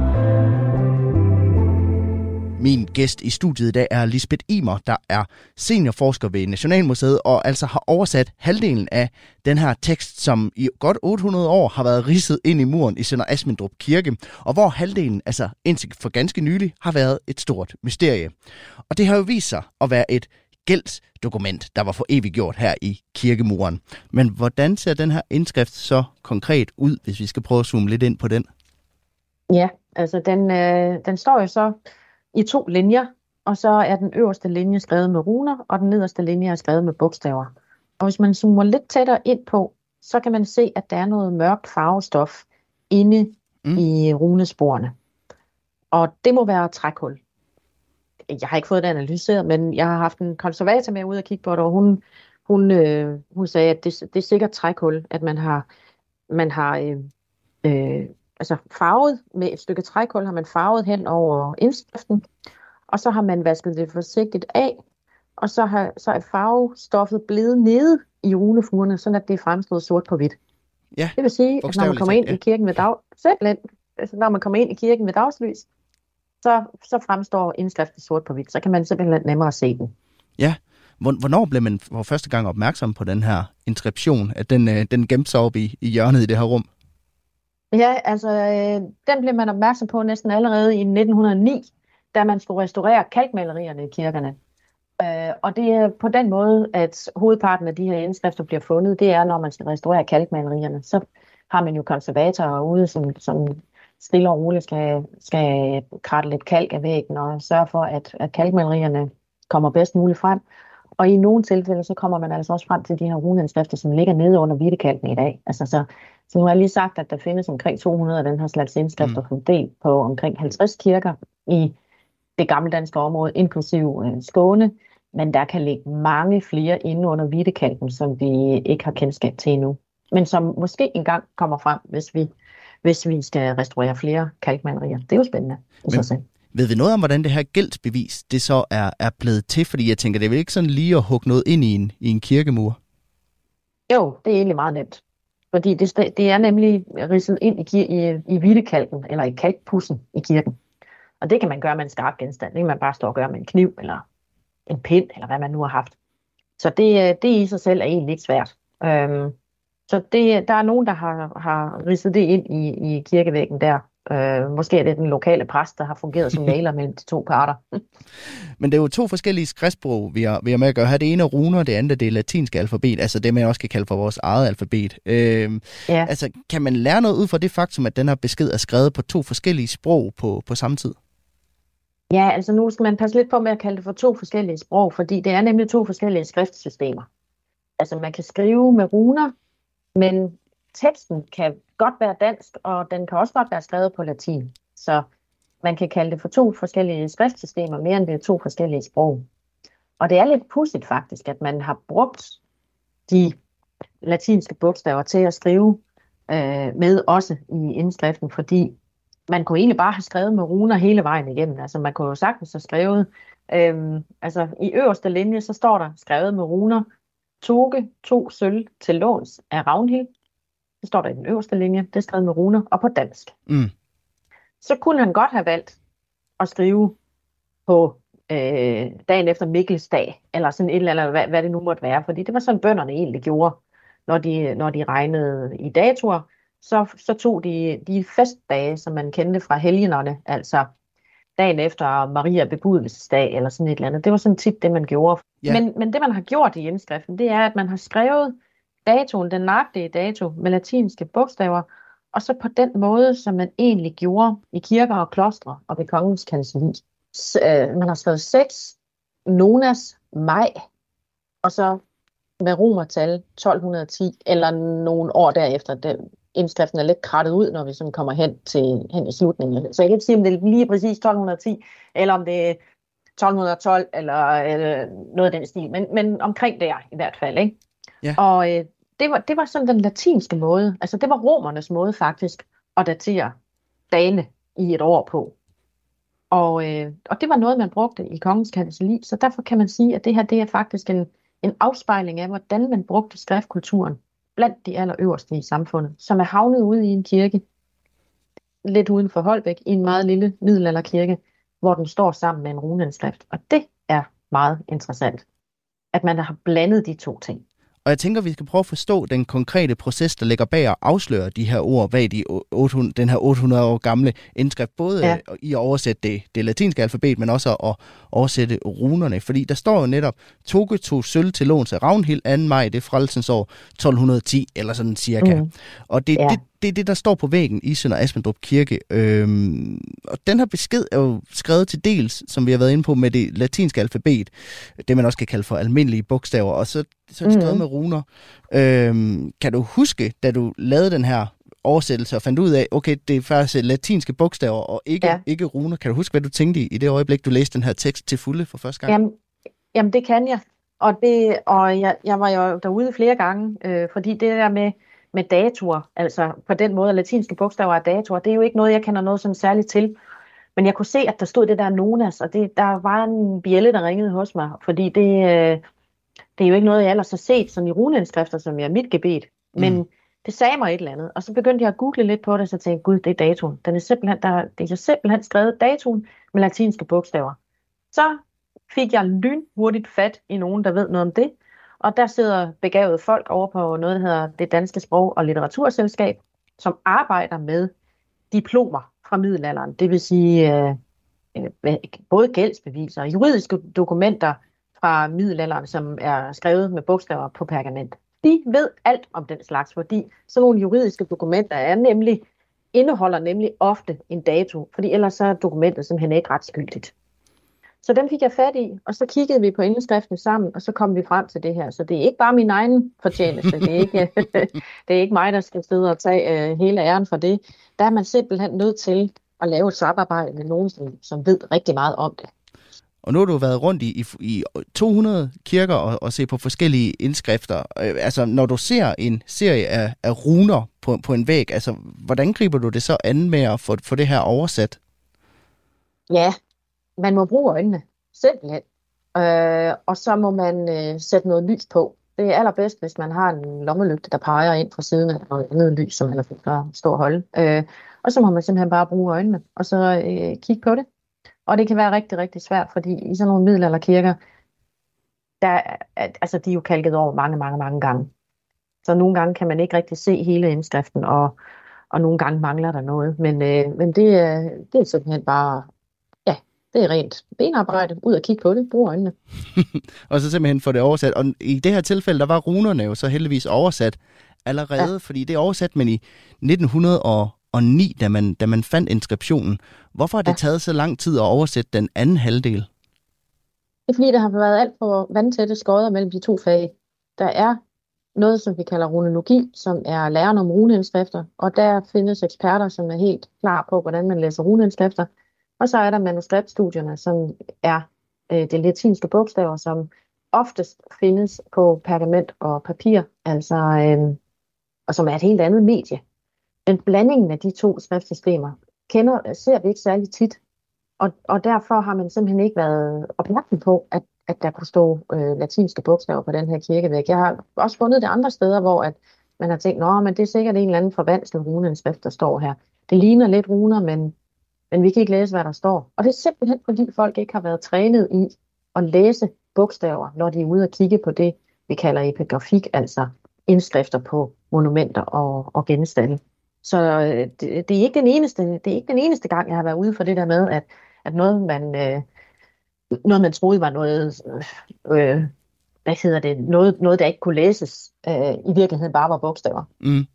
Min gæst i studiet i dag er Lisbeth Imer, der er seniorforsker ved Nationalmuseet og altså har oversat halvdelen af den her tekst, som i godt 800 år har været ridset ind i muren i Sønder Asmendrup Kirke, og hvor halvdelen, altså indtil for ganske nylig, har været et stort mysterie. Og det har jo vist sig at være et gældsdokument, der var for evigt gjort her i kirkemuren. Men hvordan ser den her indskrift så konkret ud, hvis vi skal prøve at zoome lidt ind på den? Ja, altså den, øh, den står jo så i to linjer, og så er den øverste linje skrevet med runer, og den nederste linje er skrevet med bogstaver. Og hvis man zoomer lidt tættere ind på, så kan man se, at der er noget mørkt farvestof inde mm. i runesporene. Og det må være trækul. Jeg har ikke fået det analyseret, men jeg har haft en konservator med ud og kigge på det, og hun, hun, øh, hun sagde, at det, det er sikkert trækul, at man har, man har øh, øh, altså farvet med et stykke trækul, har man farvet hen over indskriften, og så har man vasket det forsigtigt af, og så, har, så er farvestoffet blevet nede i runefugerne, så at det er fremstået sort på hvidt. Ja, det vil sige, at når man kommer ind ja. i kirken ved dag, simpelthen, altså når man kommer ind i kirken ved dagslys, så, så fremstår indskriften sort på hvidt. Så kan man simpelthen nemmere se den. Ja, hvornår blev man for første gang opmærksom på den her inskription, at den, øh, den gemte sig op i, i hjørnet i det her rum? Ja, altså øh, den blev man opmærksom på næsten allerede i 1909, da man skulle restaurere kalkmalerierne i kirkerne. Øh, og det er på den måde, at hovedparten af de her indskrifter bliver fundet, det er, når man skal restaurere kalkmalerierne. Så har man jo konservatorer ude, som, som stille og roligt skal, skal kratte lidt kalk af væggen og sørge for, at, at kalkmalerierne kommer bedst muligt frem. Og i nogle tilfælde, så kommer man altså også frem til de her runeindskrifter, som ligger nede under hvidtekalken i dag. Altså så så nu har jeg lige sagt, at der findes omkring 200 af den her slags indskrifter mm. fordelt på omkring 50 kirker i det gamle danske område, inklusiv øh, Skåne. Men der kan ligge mange flere inde under hvidtekalken, som vi ikke har kendskab til endnu. Men som måske engang kommer frem, hvis vi, hvis vi skal restaurere flere kalkmalerier. Det er jo spændende i sig selv. Ved vi noget om, hvordan det her gældsbevis det så er, er blevet til? Fordi jeg tænker, det er vel ikke sådan lige at hugge noget ind i en, i en kirkemur? Jo, det er egentlig meget nemt. Fordi det, det er nemlig ridset ind i, i, i hvidtekalken, eller i kalkpussen i kirken. Og det kan man gøre med en skarp genstand. Det kan man bare stå og gøre med en kniv, eller en pind, eller hvad man nu har haft. Så det, det i sig selv er egentlig ikke svært. Øhm, så det, der er nogen, der har, har ridset det ind i, i kirkevæggen der, Øh, måske er det den lokale præst, der har fungeret som maler mellem de to parter. Men det er jo to forskellige skriftsprog, vi har, vi har med at gøre. Her det ene er runer, det andet det er latinske alfabet, altså det, man også kan kalde for vores eget alfabet. Øh, ja. Altså, kan man lære noget ud fra det faktum, at den her besked er skrevet på to forskellige sprog på, på samme tid? Ja, altså nu skal man passe lidt på med at kalde det for to forskellige sprog, fordi det er nemlig to forskellige skriftsystemer. Altså man kan skrive med runer, men teksten kan godt være dansk, og den kan også godt være skrevet på latin. Så man kan kalde det for to forskellige skriftsystemer, mere end det er to forskellige sprog. Og det er lidt pudsigt faktisk, at man har brugt de latinske bogstaver til at skrive øh, med også i indskriften, fordi man kunne egentlig bare have skrevet med runer hele vejen igennem. Altså man kunne jo sagtens have skrevet, øh, altså i øverste linje, så står der skrevet med runer, Toge, to sølv til låns af Ravnhild. Det står der i den øverste linje, det er skrevet med runer og på dansk. Mm. Så kunne han godt have valgt at skrive på øh, dagen efter Mikkels dag, eller sådan et eller andet, hvad, hvad det nu måtte være, fordi det var sådan bønderne egentlig gjorde, når de, når de regnede i datoer, så, så tog de de festdage, som man kendte fra helgenerne, altså dagen efter Maria bebudelsesdag, eller sådan et eller andet. Det var sådan tit det, man gjorde. Ja. Men, men det, man har gjort i indskriften, det er, at man har skrevet datoen, den nøjagtige dato, med latinske bogstaver, og så på den måde, som man egentlig gjorde i kirker og klostre og ved kongens kancelli. S- øh, man har skrevet 6, Nonas, maj, og så med romertal 1210, eller nogle år derefter. Det, indskriften er lidt krattet ud, når vi sådan kommer hen, til, hen i slutningen. Så jeg kan ikke sige, om det er lige præcis 1210, eller om det er 1212, eller, eller noget af den stil, men, men omkring der i hvert fald. Ikke? Ja. Og øh, det, var, det var sådan den latinske måde, altså det var romernes måde faktisk, at datere dagene i et år på. Og, øh, og det var noget, man brugte i kongens kancelli, så derfor kan man sige, at det her det er faktisk en, en afspejling af, hvordan man brugte skriftkulturen blandt de allerøverste i samfundet, som er havnet ude i en kirke, lidt uden for Holbæk, i en meget lille middelalderkirke, hvor den står sammen med en runeindskrift. Og det er meget interessant, at man har blandet de to ting. Og jeg tænker, vi skal prøve at forstå den konkrete proces, der ligger bag at afsløre de her ord bag de 800, den her 800 år gamle indskrift. Både Ja. ja. i at oversætte det, det latinske alfabet, men også at oversætte runerne. Fordi der står jo netop, Toge tog sølv til låns af Ravnhild 2. maj, det er frelsens år 1210, eller sådan cirka. Mm. Og det Ja. det, det, er det, der står på væggen i Sønder Asmendrup Kirke. Øhm, og den her besked er jo skrevet til dels, som vi har været inde på, med det latinske alfabet, det man også kan kalde for almindelige bogstaver, og så, så er det skrevet Mhm. med runer. Øhm, kan du huske, da du lavede den her oversættelse og fandt ud af, okay, det er faktisk latinske bogstaver og ikke, ja. Ja. ikke runer. Kan du huske, hvad du tænkte i, i det øjeblik, du læste den her tekst til fulde for første gang? Jamen, jamen det kan jeg. Og, det, og jeg, jeg var jo derude flere gange, øh, fordi det der med, med datoer, altså på den måde, at latinske bogstaver er datoer, det er jo ikke noget, jeg kender noget sådan særligt til. Men jeg kunne se, at der stod det der Nonas, og det, der var en bjælle, der ringede hos mig, fordi det, øh, det er jo ikke noget, jeg ellers har set sådan i runeindskrifter, som jeg er mit gebet. Men mm. det sagde mig et eller andet. Og så begyndte jeg at google lidt på det, så tænkte jeg, gud, det er datoen. Den er simpelthen, der, det er simpelthen skrevet datoen med latinske bogstaver. Så fik jeg lynhurtigt fat i nogen, der ved noget om det. Og der sidder begavede folk over på noget, der hedder det Danske Sprog- og Litteraturselskab, som arbejder med diplomer fra middelalderen. Det vil sige øh, øh både gældsbeviser og juridiske dokumenter fra middelalderen, som er skrevet med bogstaver på pergament. De ved alt om den slags, fordi sådan nogle juridiske dokumenter er nemlig, indeholder nemlig ofte en dato, fordi ellers så er dokumentet simpelthen ikke retsgyldigt. Så dem fik jeg fat i, og så kiggede vi på indskriften sammen, og så kom vi frem til det her. Så det er ikke bare min egen fortjeneste, det er ikke, det er ikke mig, der skal sidde og tage øh, hele æren for det. Der er man simpelthen nødt til at lave et samarbejde med nogen, som, som ved rigtig meget om det. Og nu har du været rundt i, i, i 200 kirker og, og se på forskellige indskrifter. Øh, altså, når du ser en serie af, af runer på, på en væg, altså, hvordan griber du det så an med at få, få det her oversat? Ja, man må bruge øjnene, simpelthen. Øh, og så må man øh, sætte noget lys på. Det er allerbedst, hvis man har en lommelygte, der peger ind fra siden af noget andet lys, som man har fået at stå og holde. Øh, og så må man simpelthen bare bruge øjnene, og så øh, kigge på det. Og det kan være rigtig, rigtig svært, fordi i sådan nogle middelalderkirker, der, altså de er jo kalket over mange, mange, mange gange. Så nogle gange kan man ikke rigtig se hele indskriften, og, og nogle gange mangler der noget. Men, øh, men det, er, det er simpelthen bare, det er rent benarbejde. Ud og kigge på det, brug øjnene. Og så simpelthen få det oversat. Og i det her tilfælde, der var runerne jo så heldigvis oversat allerede, ja. fordi det er oversat, men i 1209, da man, da man fandt inskriptionen. Hvorfor har det ja. taget så lang tid at oversætte den anden halvdel? Det er fordi, der har været alt for vandtætte skodder mellem de to fag. Der er noget, som vi kalder runologi, som er læren om runeindskrifter, og der findes eksperter, som er helt klar på, hvordan man læser runeindskrifter. Og så er der manuskriptstudierne, som er øh, det latinske bogstaver, som oftest findes på pergament og papir, altså, øh, og som er et helt andet medie. Men blandingen af de to skriftsystemer kender, ser vi ikke særlig tit, og, og derfor har man simpelthen ikke været opmærksom på, at, at der kunne stå øh, latinske bogstaver på den her kirkevæg. Jeg har også fundet det andre steder, hvor at man har tænkt, at men det er sikkert en eller anden forvandslet runeinskrift, der står her. Det ligner lidt runer, men, men vi kan ikke læse, hvad der står. Og det er simpelthen, fordi folk ikke har været trænet i at læse bogstaver, når de er ude og kigge på det, vi kalder epigrafik, altså indskrifter på monumenter og, og genstande. Så øh, det, det, er ikke den eneste, det er ikke den eneste gang, jeg har været ude for det der med, at, at noget, man, øh, noget, man troede var noget, øh, øh hvad hedder det, noget, noget, der ikke kunne læses, øh, i virkeligheden bare var bogstaver. Mm.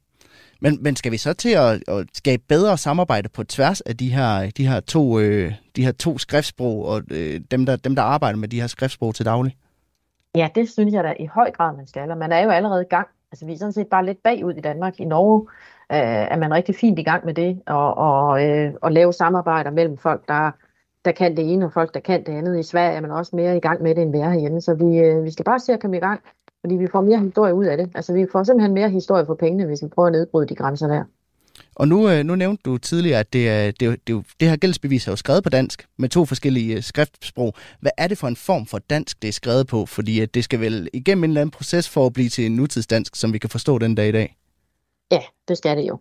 Men, men skal vi så til at, at skabe bedre samarbejde på tværs af de her, de her, to, øh, de her to skriftsprog, og øh, dem, der, dem, der arbejder med de her skriftsprog til daglig? Ja, det synes jeg da i høj grad, man skal. Og man er jo allerede i gang. Altså, vi er sådan set bare lidt bagud i Danmark. I Norge øh, er man rigtig fint i gang med det, og, og, øh, og lave samarbejder mellem folk, der, der kan det ene, og folk, der kan det andet. I Sverige er man også mere i gang med det, end vi er herhjemme. Så vi, øh, vi skal bare se at komme i gang fordi vi får mere historie ud af det. Altså vi får simpelthen mere historie for pengene, hvis vi prøver at nedbryde de grænser der. Og nu, øh, nu nævnte du tidligere, at det, er, det, det, det her gældsbevis er jo skrevet på dansk med to forskellige øh, skriftsprog. Hvad er det for en form for dansk, det er skrevet på? Fordi det skal vel igennem en eller anden proces for at blive til en nutidsdansk, som vi kan forstå den dag i dag? Ja, det skal det jo.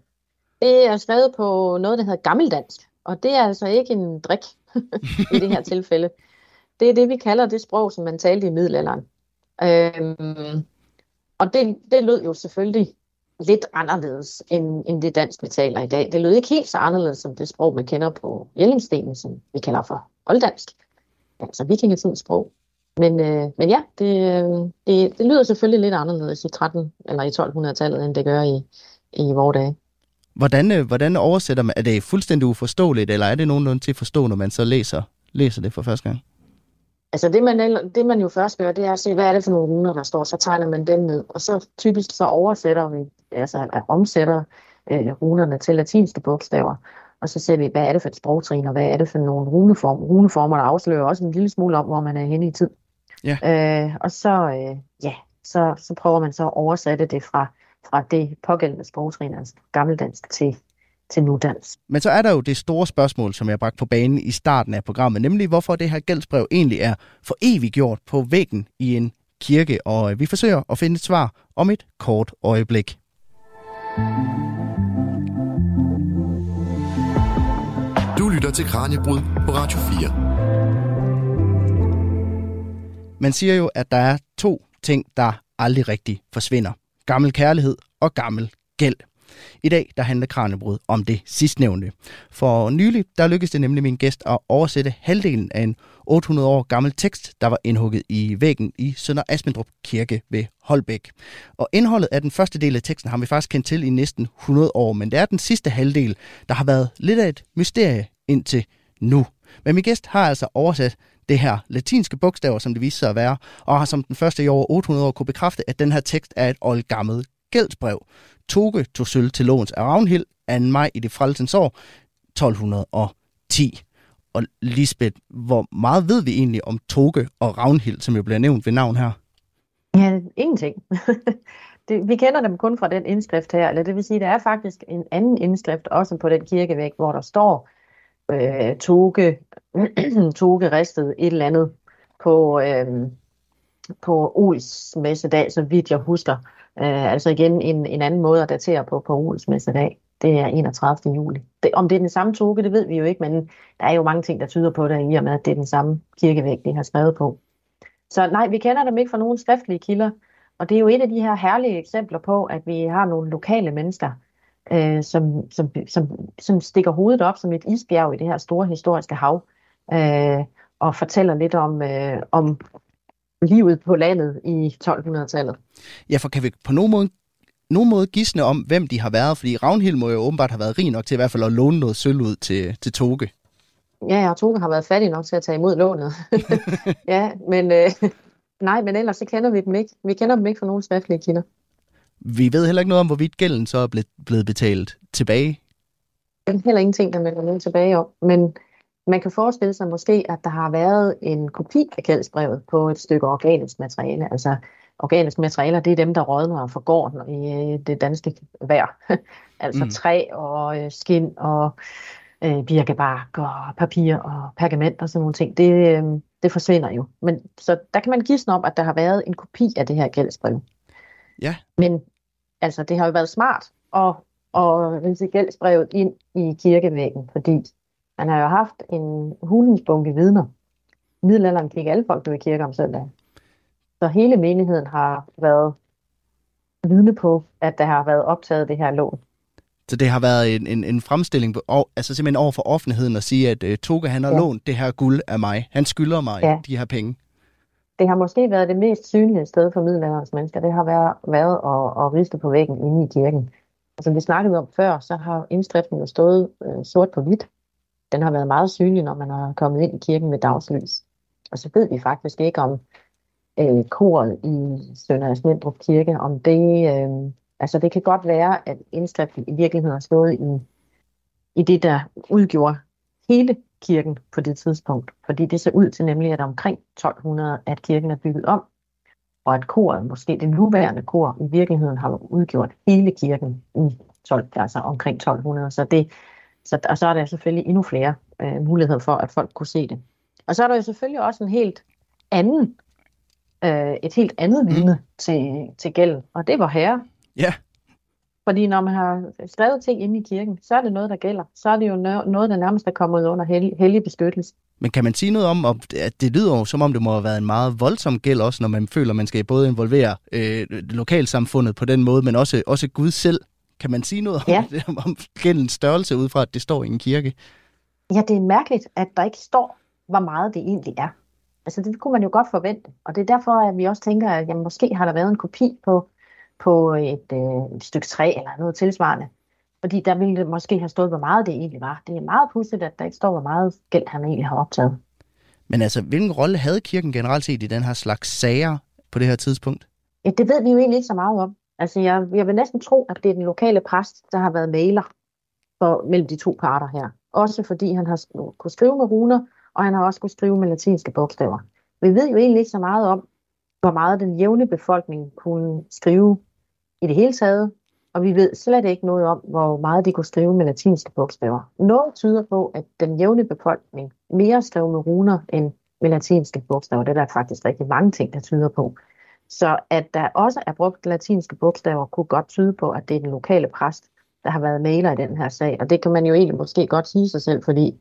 Det er skrevet på noget, der hedder gammeldansk. Og det er altså ikke en drik i det her tilfælde. Det er det, vi kalder det sprog, som man talte i middelalderen. Øhm, og det, det lød jo selvfølgelig lidt anderledes end, end det dansk, vi taler i dag. Det lød ikke helt så anderledes som det sprog, man kender på Jellingstenen, som vi kalder for olddansk. Altså vikingetidens sprog. Men, øh, men ja, det, øh, det, det lyder selvfølgelig lidt anderledes i 13 eller i 1200-tallet, end det gør i, i vores dage. Hvordan, øh, hvordan oversætter man? Er det fuldstændig uforståeligt, eller er det nogenlunde til at forstå, når man så læser, læser det for første gang? Altså det man, det man jo først gør, det er at se, hvad er det for nogle runer, der står, så tegner man dem ned, og så typisk så oversætter vi, altså at omsætter øh, runerne til latinske bogstaver, og så ser vi, hvad er det for et sprogtrin, og hvad er det for nogle runeformer. Runeformer, der afslører også en lille smule om, hvor man er henne i tid. Ja. Øh, og så, øh, ja, så, så prøver man så at oversætte det fra, fra det pågældende sprogtrin, altså gammeldansk til til nudans. Men så er der jo det store spørgsmål, som jeg bragte på banen i starten af programmet, nemlig hvorfor det her gældsbrev egentlig er for evigt gjort på væggen i en kirke, og vi forsøger at finde et svar om et kort øjeblik. Du lytter til Kranjebrud på Radio 4. Man siger jo, at der er to ting, der aldrig rigtig forsvinder. Gammel kærlighed og gammel gæld. I dag der handler Kranjebrud om det sidstnævnte. For nylig der lykkedes det nemlig min gæst at oversætte halvdelen af en 800 år gammel tekst, der var indhugget i væggen i Sønder Asmendrup Kirke ved Holbæk. Og indholdet af den første del af teksten har vi faktisk kendt til i næsten 100 år, men det er den sidste halvdel, der har været lidt af et mysterie indtil nu. Men min gæst har altså oversat det her latinske bogstaver, som det viser sig at være, og har som den første i over 800 år kunne bekræfte, at den her tekst er et oldgammelt gældsbrev. Toge tog sølv til låns af Ravnhild 2. maj i det frelsens år 1210. Og Lisbeth, hvor meget ved vi egentlig om Toge og Ravnhild, som jo bliver nævnt ved navn her? Ja, ingenting. det, vi kender dem kun fra den indskrift her, eller det vil sige, der er faktisk en anden indskrift også på den kirkevæg, hvor der står øh, Toge, Toge ristet et eller andet på, øh, på Ols messedag, så vidt jeg husker. Øh, altså igen en, en anden måde at datere på på Ols dag. Det er 31. juli. Det, om det er den samme toge, det ved vi jo ikke, men der er jo mange ting, der tyder på det, i og med, at det er den samme kirkevæg, de har skrevet på. Så nej, vi kender dem ikke fra nogen skriftlige kilder, og det er jo et af de her herlige eksempler på, at vi har nogle lokale mennesker, øh, som, som, som, som stikker hovedet op som et isbjerg i det her store historiske hav, øh, og fortæller lidt om, øh, om livet på landet i 1200-tallet. Ja, for kan vi på nogen måde nogen måde gisne om, hvem de har været? Fordi Ravnhild må jo åbenbart have været rig nok til i hvert fald at låne noget sølv ud til, til Toge. Ja, og Toge har været fattig nok til at tage imod lånet. ja, men øh, nej, men ellers så kender vi dem ikke. Vi kender dem ikke fra nogen skriftlige kilder. Vi ved heller ikke noget om, hvorvidt gælden så er blevet betalt tilbage. Det er heller ingenting, der melder noget tilbage om. Men man kan forestille sig måske, at der har været en kopi af gældsbrevet på et stykke organisk materiale. Altså organiske materialer, det er dem, der rådner og forgår i øh, det danske vejr. altså mm. træ og øh, skin og øh, birkebark og papir og pergament og sådan nogle ting. Det, øh, det forsvinder jo. Men så der kan man gisne om, at der har været en kopi af det her gældsbrev. Ja. Men altså, det har jo været smart at, at rise gældsbrevet ind i kirkevæggen, fordi man har jo haft en hulensbunke vidner. Middelalderen gik alle folk jo i kirke om søndag. Så hele menigheden har været vidne på, at der har været optaget det her lån. Så det har været en, en, en fremstilling, på, altså simpelthen over for offentligheden at sige, at uh, Toga han har ja. lånt det her guld af mig. Han skylder mig ja. de her penge. Det har måske været det mest synlige sted for middelalderens mennesker. Det har været, været at, at riste på væggen inde i kirken. Og som vi snakkede om før, så har indskriften jo stået øh, sort på hvidt. Den har været meget synlig, når man har kommet ind i kirken med dagslys. Og så ved vi faktisk ikke om øh, koret i Sønder Smindrup Kirke, om det, øh, altså det kan godt være, at indskriften i virkeligheden har stået i, i det, der udgjorde hele kirken på det tidspunkt. Fordi det ser ud til nemlig, at omkring 1200, at kirken er bygget om, og at koret, måske det nuværende kor, i virkeligheden har udgjort hele kirken i 12, altså omkring 1200. Så, det, så, og så er der selvfølgelig endnu flere øh, muligheder for, at folk kunne se det. Og så er der jo selvfølgelig også en helt anden øh, et helt andet mm. vidne til, til gælden, og det var herre. Ja. Fordi når man har skrevet ting inde i kirken, så er det noget, der gælder. Så er det jo noget, der nærmest er kommet under hellig, hellig beskyttelse. Men kan man sige noget om, at det lyder jo, som om det må have været en meget voldsom gæld også, når man føler, at man skal både involvere øh, lokalsamfundet på den måde, men også, også Gud selv. Kan man sige noget ja. om, om gældens størrelse ud fra, at det står i en kirke? Ja, det er mærkeligt, at der ikke står, hvor meget det egentlig er. Altså det kunne man jo godt forvente, og det er derfor, at vi også tænker, at jamen, måske har der været en kopi på, på et, øh, et stykke træ eller noget tilsvarende. Fordi der ville det måske have stået, hvor meget det egentlig var. Det er meget pudsigt, at der ikke står, hvor meget gæld han egentlig har optaget. Men altså, hvilken rolle havde kirken generelt set i den her slags sager på det her tidspunkt? Ja, det ved vi jo egentlig ikke så meget om. Altså, jeg, jeg vil næsten tro, at det er den lokale præst, der har været maler for, mellem de to parter her. Også fordi han har kunnet skrive med runer, og han har også kunnet skrive med latinske bogstaver. Vi ved jo egentlig ikke så meget om, hvor meget den jævne befolkning kunne skrive i det hele taget, og vi ved slet ikke noget om, hvor meget de kunne skrive med latinske bogstaver. Noget tyder på, at den jævne befolkning mere skrev med runer end med latinske bogstaver. Det er der faktisk rigtig mange ting, der tyder på. Så at der også er brugt latinske bogstaver, kunne godt tyde på, at det er den lokale præst, der har været maler i den her sag. Og det kan man jo egentlig måske godt sige sig selv, fordi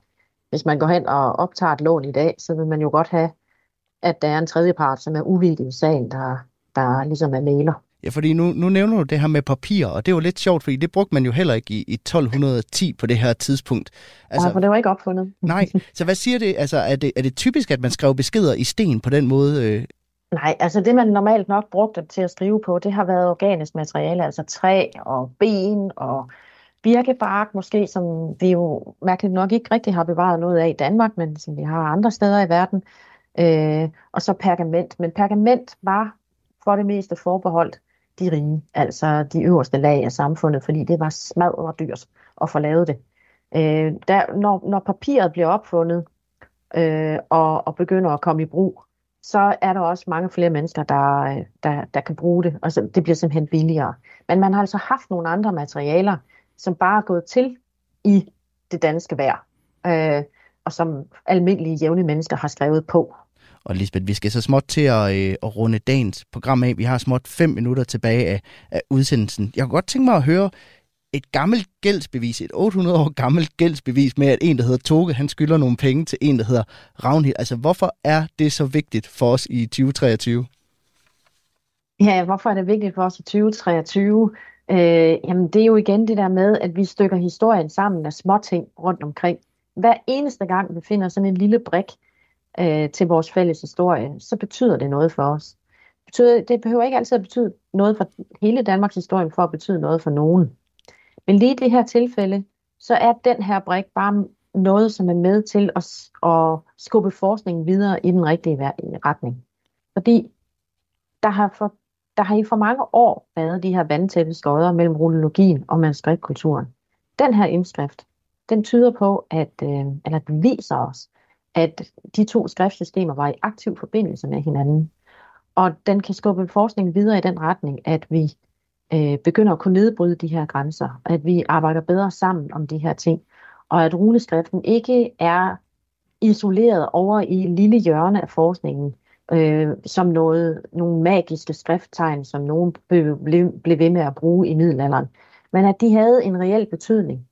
hvis man går hen og optager et lån i dag, så vil man jo godt have, at der er en tredje part, som er uvildig i sagen, der, der ligesom er mailer. Ja, fordi nu, nu nævner du det her med papir, og det er jo lidt sjovt, fordi det brugte man jo heller ikke i, i 1210 på det her tidspunkt. Altså, ja, for det var ikke opfundet. nej, så hvad siger det? Altså, er det, er det typisk, at man skrev beskeder i sten på den måde? Øh? Nej, altså det man normalt nok brugte til at skrive på, det har været organisk materiale, altså træ og ben og birkebark måske, som vi jo mærkeligt nok ikke rigtig har bevaret noget af i Danmark, men som vi har andre steder i verden. Øh, og så pergament. Men pergament var for det meste forbeholdt de rige, altså de øverste lag af samfundet, fordi det var smadret dyrt at få lavet det. Øh, der, når, når papiret bliver opfundet øh, og, og begynder at komme i brug, så er der også mange flere mennesker, der, øh, der, der kan bruge det, og så, det bliver simpelthen billigere. Men man har altså haft nogle andre materialer, som bare er gået til i det danske vejr, øh, og som almindelige jævne mennesker har skrevet på. Og Lisbeth, vi skal så småt til at, øh, at runde dagens program af. Vi har småt fem minutter tilbage af, af udsendelsen. Jeg kunne godt tænke mig at høre et gammelt gældsbevis, et 800 år gammelt gældsbevis med, at en, der hedder Toge, han skylder nogle penge til en, der hedder Ravnhild. Altså, hvorfor er det så vigtigt for os i 2023? Ja, hvorfor er det vigtigt for os i 2023? Øh, jamen, det er jo igen det der med, at vi stykker historien sammen af småting rundt omkring. Hver eneste gang, vi finder sådan en lille brik øh, til vores fælles historie, så betyder det noget for os. betyder, det behøver ikke altid at betyde noget for hele Danmarks historie, for at betyde noget for nogen. Men lige i det her tilfælde, så er den her brik bare noget, som er med til at, at skubbe forskningen videre i den rigtige retning. Fordi der har, for, der har i for mange år været de her vandtætte skodder mellem rullologien og manuskriptkulturen. Den her indskrift, den tyder på, at, øh, eller den viser os, at de to skriftsystemer var i aktiv forbindelse med hinanden. Og den kan skubbe forskningen videre i den retning, at vi øh, begynder at kunne nedbryde de her grænser, at vi arbejder bedre sammen om de her ting, og at runeskriften ikke er isoleret over i et lille hjørne af forskningen, øh, som noget, nogle magiske skrifttegn, som nogen blev, blev ved med at bruge i middelalderen, men at de havde en reel betydning,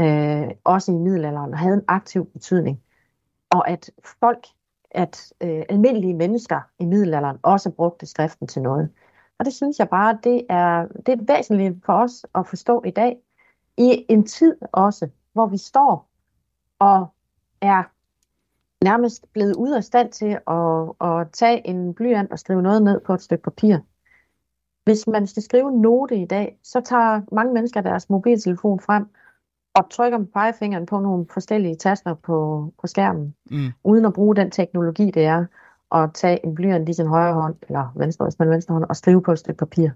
øh, også i middelalderen, og havde en aktiv betydning. Og at folk, at øh, almindelige mennesker i middelalderen også brugte skriften til noget. Og det synes jeg bare, det er, det er væsentligt for os at forstå i dag, i en tid også, hvor vi står og er nærmest blevet ude af stand til at, at tage en blyant og skrive noget ned på et stykke papir. Hvis man skal skrive en note i dag, så tager mange mennesker deres mobiltelefon frem og trykker med pegefingeren på nogle forskellige taster på, på skærmen, mm. uden at bruge den teknologi, det er at tage en blyant i sin højre hånd, eller venstre, hvis man venstre hånd, og skrive på et stykke papir.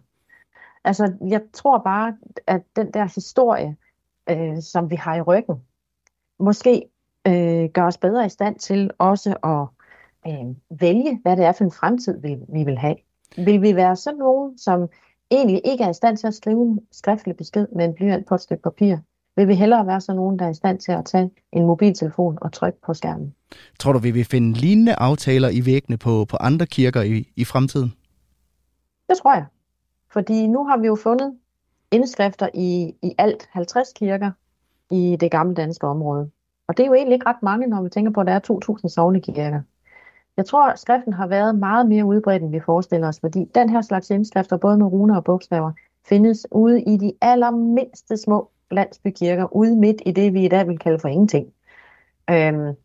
Altså, jeg tror bare, at den der historie, øh, som vi har i ryggen, måske øh, gør os bedre i stand til også at øh, vælge, hvad det er for en fremtid, vi, vi vil have. Vil vi være sådan nogen, som egentlig ikke er i stand til at skrive en skriftlig besked med en blyant på et stykke papir? Vil vi hellere være sådan nogen, der er i stand til at tage en mobiltelefon og trykke på skærmen? Tror du, vi vil finde lignende aftaler i væggene på, på andre kirker i, i fremtiden? Det tror jeg. Fordi nu har vi jo fundet indskrifter i, i alt 50 kirker i det gamle danske område. Og det er jo egentlig ikke ret mange, når vi tænker på, at der er 2.000 sognekirker. Jeg tror, at skriften har været meget mere udbredt, end vi forestiller os, fordi den her slags indskrifter, både med runer og bogstaver, findes ude i de allermindste små landsbykirker, ude midt i det, vi i dag vil kalde for ingenting. Øhm,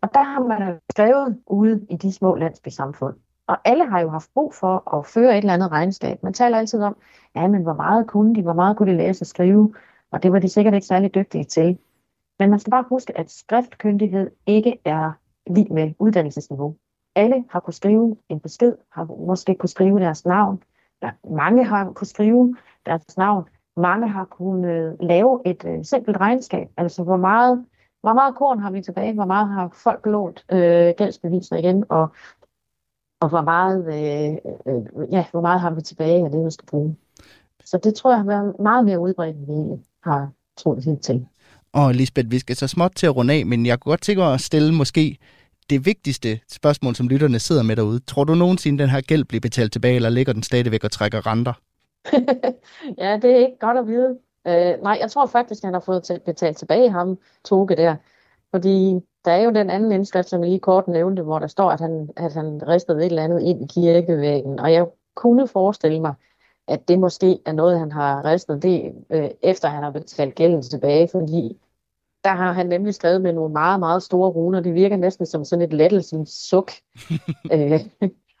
og der har man skrevet ude i de små landsbysamfund. Og alle har jo haft brug for at føre et eller andet regnskab. Man taler altid om, ja, men hvor meget kunne de, hvor meget kunne de læse og skrive, og det var de sikkert ikke særlig dygtige til. Men man skal bare huske, at skriftkyndighed ikke er lige med uddannelsesniveau. Alle har kunnet skrive en besked, har måske kunnet skrive deres navn. Der, mange har kunnet skrive deres navn. Mange har kunnet lave et øh, simpelt regnskab. Altså, hvor meget, hvor meget korn har vi tilbage? Hvor meget har folk lånt øh, gældsbeviser igen? Og, og hvor meget, øh, øh, ja, hvor meget har vi tilbage af det, vi skal bruge? Så det tror jeg har været meget mere udbredt, end vi har troet til. Og Lisbeth, vi skal så småt til at runde af, men jeg kunne godt tænke mig at stille måske det vigtigste spørgsmål, som lytterne sidder med derude. Tror du nogensinde, den her gæld bliver betalt tilbage, eller ligger den stadigvæk og trækker renter? ja, det er ikke godt at vide. Uh, nej, jeg tror faktisk, at han har fået betalt tilbage ham, Toge der. Fordi der er jo den anden indskrift, som jeg lige kort nævnte, hvor der står, at han, at han ristede et eller andet ind i kirkevæggen. Og jeg kunne forestille mig, at det måske er noget, han har ristet det, øh, efter han har betalt gælden tilbage, fordi der har han nemlig skrevet med nogle meget, meget store runer. Det virker næsten som sådan et lettelsens suk øh,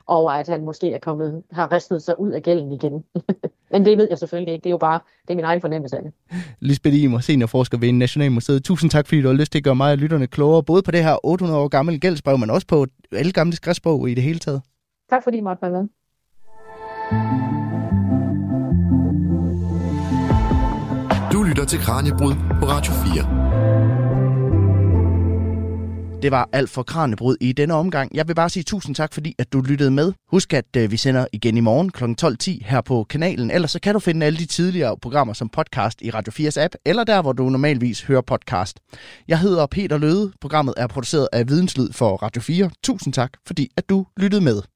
over, at han måske er kommet, har ristet sig ud af gælden igen. Men det ved jeg selvfølgelig ikke. Det er jo bare det er min egen fornemmelse af det. Lisbeth Imer, seniorforsker ved Nationalmuseet. Tusind tak, fordi du har lyst til at gøre mig og lytterne klogere, både på det her 800 år gamle gældsbrev, men også på alle gamle skriftsprog i det hele taget. Tak fordi I måtte være med. Du lytter til Kranjebrud på Radio 4. Det var alt for Kranjebrud i denne omgang. Jeg vil bare sige tusind tak, fordi at du lyttede med. Husk, at øh, vi sender igen i morgen kl. 12.10 her på kanalen. Ellers så kan du finde alle de tidligere programmer som podcast i Radio 4's app, eller der, hvor du normalvis hører podcast. Jeg hedder Peter Løde. Programmet er produceret af Videnslyd for Radio 4. Tusind tak, fordi at du lyttede med.